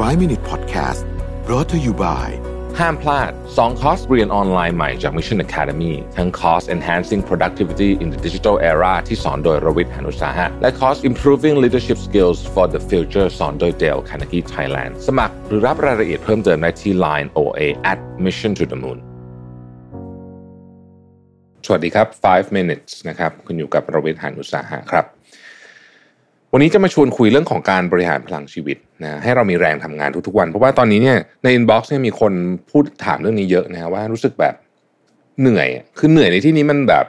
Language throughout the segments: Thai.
5 Minute Podcast brought to you by ห้ามพลาด 2 คอร์สเรียนออนไลน์ใหม่จาก Mission Academy ทั้งคอร์ส Enhancing Productivity in the Digital Era ที่สอนโดยรวิทย์หานุสาหะ และคอร์ส Improving Leadership Skills for the Future สอนโดย Dale Carnegie Thailand สมัครหรือรับรายละเอียดเพิ่มเติมได้ที่ Line OA at Mission to the Moon สวัสดีครับ 5 minutes นะครับ คุณอยู่กับรวิทย์หานุสาหะครับ วันนี้จะมาชวนคุยเรื่องของการบริหารพลังชีวิตนะให้เรามีแรงทำงานทุกๆวัน เพราะว่าตอนนี้เนี่ยในอินบ็อกซ์เนี่ยมีคนพูดถามเรื่องนี้เยอะนะว่ารู้สึกแบบเหนื่อย คือเหนื่อยในที่นี้มันแบบ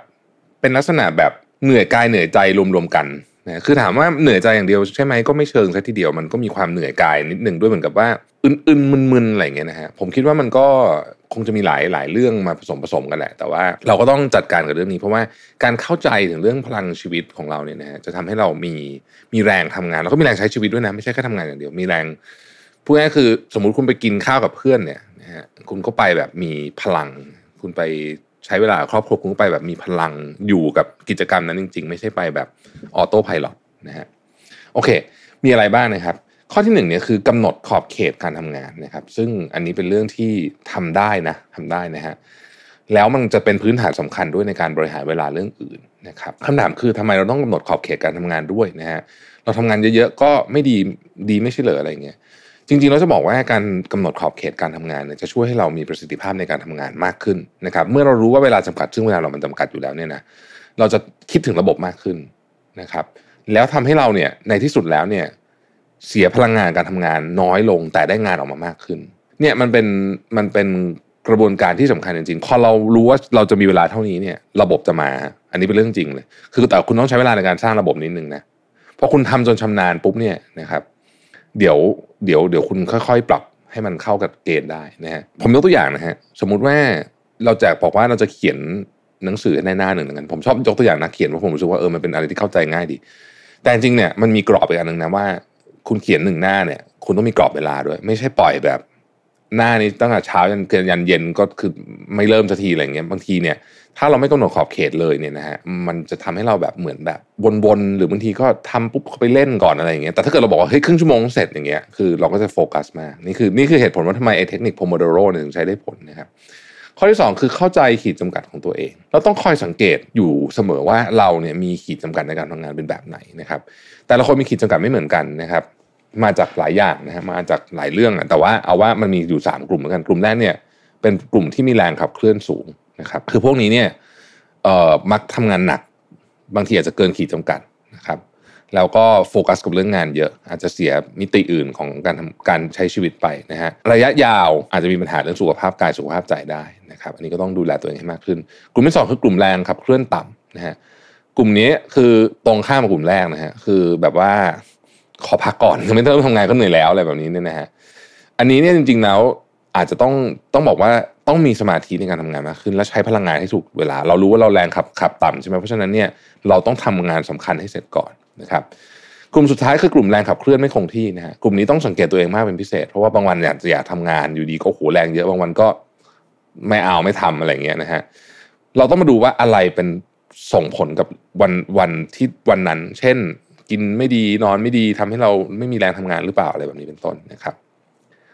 เป็นลักษณะแบบเหนื่อยกายเหนื่อยใจรวมๆกัน นะคือถามว่าเหนื่อยใจอย่างเดียวใช่ไหมก็ไม่เชิงซะทีเดียวมันก็มีความเหนื่อยกายนิดหนึ่งด้วยเหมือนกับว่าอึนๆมึนๆอะไรเงี้ยนะฮะผมคิดว่ามันก็คงจะมีหลายหลายเรื่องมาผสมผสมกันแหละ แต่ว่าเราก็ต้องจัดการกับเรื่องนี้ เพราะว่าการเข้าใจถึงเรื่องพลังชีวิตของเราเนี่ยนะฮะจะทำให้เรามีมีแรงทำงานแล้วก็มีแรงใช้ชีวิตด้วยนะไม่ใช่แค่ทำงานอย่างเดียวมีแรงพูดง่ายคือสมมุติคุณไปกินข้าวกับเพื่อนเนี่ยนะฮะคุณก็ไปแบบมีพลัง คุณไป ใช้เวลาครอบครัวคุณไปแบบมีพลังอยู่กับกิจกรรมนั้นจริง ๆ ไม่ใช่ไปแบบออโต้พายロนะฮะโอเค มีอะไรบ้างนะครับ ข้อที่หนึ่งเนี่ยคือกำหนดขอบเขตการทำงานนะครับ ซึ่งอันนี้เป็นเรื่องที่ทำได้นะทำได้นะฮะแล้วมันจะเป็นพื้นฐานสำคัญด้วยในการบริหารเวลาเรื่องอื่นนะครับคำถามคือทำไมเราต้องกำหนดขอบเขตการทำงานด้วยนะฮะเราทำงานเยอะๆก็ไม่ดีดีไม่ใช่เหรออะไรเงี้ย จริงๆเราจะบอกว่าการกำหนดขอบเขตการทำงานเนี่ยจะช่วยให้เรามีประสิทธิภาพในการทำงานมากขึ้นนะครับ เมื่อเรารู้ว่าเวลาจำกัดซึ่งเวลาเรามันจำกัดอยู่แล้วเนี่ยนะเราจะคิดถึงระบบมากขึ้นนะครับ แล้วทำให้เราเนี่ยในที่สุดแล้วเนี่ยเสียพลังงานการทำงานน้อยลงแต่ได้งานออกมามากขึ้น เนี่ยมันเป็นมันเป็นกระบวนการที่สำคัญจริงๆพอเรารู้ว่าเราจะมีเวลาเท่านี้เนี่ย ระบบจะมา อันนี้เป็นเรื่องจริงเลย คือแต่คุณต้องใช้เวลาในการสร้างระบบนิดนึงนะพอคุณทำจนชำนาญปุ๊บเนี่ยนะครับ เดี๋ยวเดี๋ยวเดี๋ยวคุณค่อยๆ ปรับให้มันเข้ากับเกณฑ์ได้นะฮะผมยกตัวอย่างนะฮะสมมุติว่าเราจะบอกว่าเราจะเขียนหนังสือในหน้าหนึ่งกันผมชอบยกตัวอย่างนักเขียนเพราะผมรู้สึกว่าเออมันเป็นอะไรที่เข้าใจง่ายดี แต่จริงเนี่ยมันมีกรอบอีกอันหนึ่งนะว่า คุณเขียนหนึ่งหน้าเนี่ย คุณต้องมีกรอบเวลาด้วย ไม่ใช่ปล่อยแบบ หน้านี้ตั้งแต่เช้ายันเกินยันเย็นก็คือไม่เริ่มสักทีอะไรเงี้ยบางทีเนี่ย ถ้าเราไม่กำหนดขอบเขตเลยเนี่ยนะฮะมันจะทำให้เราแบบเหมือนแบบวนๆหรือบางทีก็ทำปุ๊บไปเล่นก่อนอะไรอย่างเงี้ยแต่ถ้าเกิดเราบอกว่าเฮ้ยครึ่งชั่วโมงเสร็จอย่างเงี้ยคือเราก็จะโฟกัสมากนี่คือนี่คือเหตุผลว่าทำไมไอ้เทคนิคโพโมโดโรเนี่ยถึงใช้ได้ผลนะครับข้อที่ 2 คือเข้าใจขีดจำกัดของตัวเอง เราต้องคอยสังเกตอยู่เสมอว่าเราเนี่ยมีขีดจำกัดในการทำงานเป็นแบบไหนนะครับ แต่ละคนมีขีดจำกัดไม่เหมือนกันนะครับ มาจากหลายอย่างนะฮะมาจากหลายเรื่องแต่ว่าเอาว่ามันมีอยู่ 3 กลุ่มเหมือนกันกลุ่มแรกเนี่ย เป็นกลุ่มที่มีแรงขับเคลื่อนสูงนะครับคือพวกนี้เนี่ยเอ่อมักทำงานหนัก บางทีอาจจะเกินขีดจำกัดนะครับแล้วก็โฟกัสกับเรื่องงานเยอะ อาจจะเสียมิติอื่นของการทำการใช้ชีวิตไปนะฮะระยะยาวอาจจะมีปัญหาเรื่องสุขภาพกายสุขภาพใจได้นะครับอันนี้ก็ต้องดูแลตัวเองให้มากขึ้น กลุ่มที่สองคือกลุ่มแรงครับเคลื่อนต่ำนะฮะกลุ่มนี้คือตรงข้ามกับกลุ่มแรกนะฮะคือแบบว่า ขอพักก่อนไม่ต้องทำงานก็เหนื่อยแล้วอะไรแบบนี้เนี่ยนะฮะอันนี้เนี่ยจริง ๆแล้วอาจจะต้องต้องบอกว่าต้องมีสมาธิในการทำงานมากขึ้น และใช้พลังงานให้ถูกเวลา เรารู้ว่าเราแรงขับขับต่ำใช่ไหมเพราะฉะนั้นเนี่ยเราต้องทำงานสำคัญให้เสร็จก่อนนะครับกลุ่มสุดท้ายคือกลุ่มแรงขับเคลื่อนไม่คงที่นะฮะกลุ่มนี้ต้องสังเกตตัวเองมากเป็นพิเศษ เพราะว่าบางวันอยากจะอยากทำงานอยู่ดีก็โหแรงเยอะบางวันก็ไม่เอาไม่ทำอะไรเงี้ยนะฮะเราต้องมาดูว่าอะไรเป็นส่งผลกับวันวันที่วันนั้น เช่น กินไม่ดีนอนไม่ดีทำให้เราไม่มีแรงทำงานหรือเปล่าอะไรแบบนี้เป็นต้นนะครับ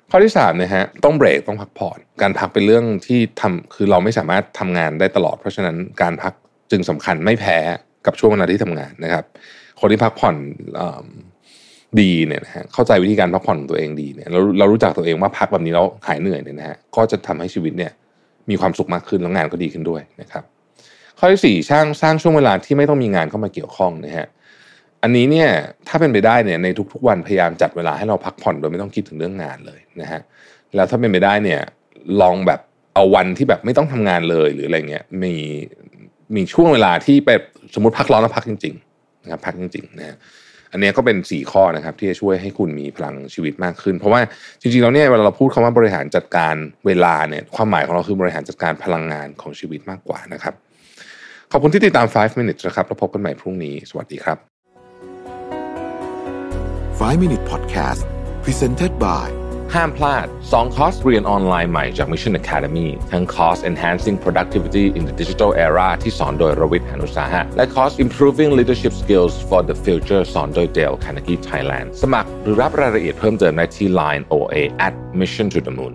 ข้อที่สามนะฮะต้องเบรกต้องพักผ่อนการพักเป็นเรื่องที่ทำคือเราไม่สามารถทำงานได้ตลอด เพราะฉะนั้นการพักจึงสำคัญไม่แพ้กับช่วงเวลาที่ทำงานนะครับ คนที่พักผ่อนดีเนี่ยนะฮะเข้าใจวิธีการพักผ่อนของตัวเองดีเนี่ยเราเรารู้จักตัวเองว่าพักแบบนี้แล้วหายเหนื่อยเนี่ยนะฮะก็จะทำให้ชีวิตเนี่ยมีความสุขมากขึ้นแล้วงานก็ดีขึ้นด้วยนะครับ ข้อที่สี่สร้างสร้างช่วงเวลาที่ไม่ต้องมีงานเข้ามาเกี่ยวข้องนะฮะ อันนี้เนี่ยถ้าเป็นไปได้เนี่ยในทุกๆวันพยายามจัดเวลาให้เราพักผ่อนโดยไม่ต้องคิดถึงเรื่องงานเลยนะฮะแล้วถ้าเป็นไปได้เนี่ยลองแบบเอาวันที่แบบไม่ต้องทำงานเลยหรืออะไรเงี้ยมีมีช่วงเวลาที่ไปสมมติพักร้อนแล้วพักจริงๆนะครับพักจริงๆนะฮะอันนี้ก็เป็น4ข้อนะครับที่จะช่วยให้คุณมีพลังชีวิตมากขึ้น เพราะว่าจริงๆแล้วเนี่ยเวลาเราพูดคำว่าบริหารจัดการเวลาเนี่ยความหมายของเราคือบริหารจัดการพลังงานของชีวิตมากกว่านะครับ ขอบคุณที่ติดตาม 5 minutes นะครับแล้วพบกันใหม่พรุ่งนี้ สวัสดีครับ 5 Minute Podcast Presented by ห้ามพลาด 2 คอร์สเรียนออนไลน์ใหม่จาก Mission Academy ทั้งคอร์ส Enhancing Productivity in the Digital Era ที่สอนโดยรวิทย์หานุสาหะ และคอร์ส Improving Leadership Skills for the Future สอนโดย Dale Carnegie Thailand สมัครหรือรับรายละเอียดเพิ่มเติมได้ที่ Line OA at Mission to the Moon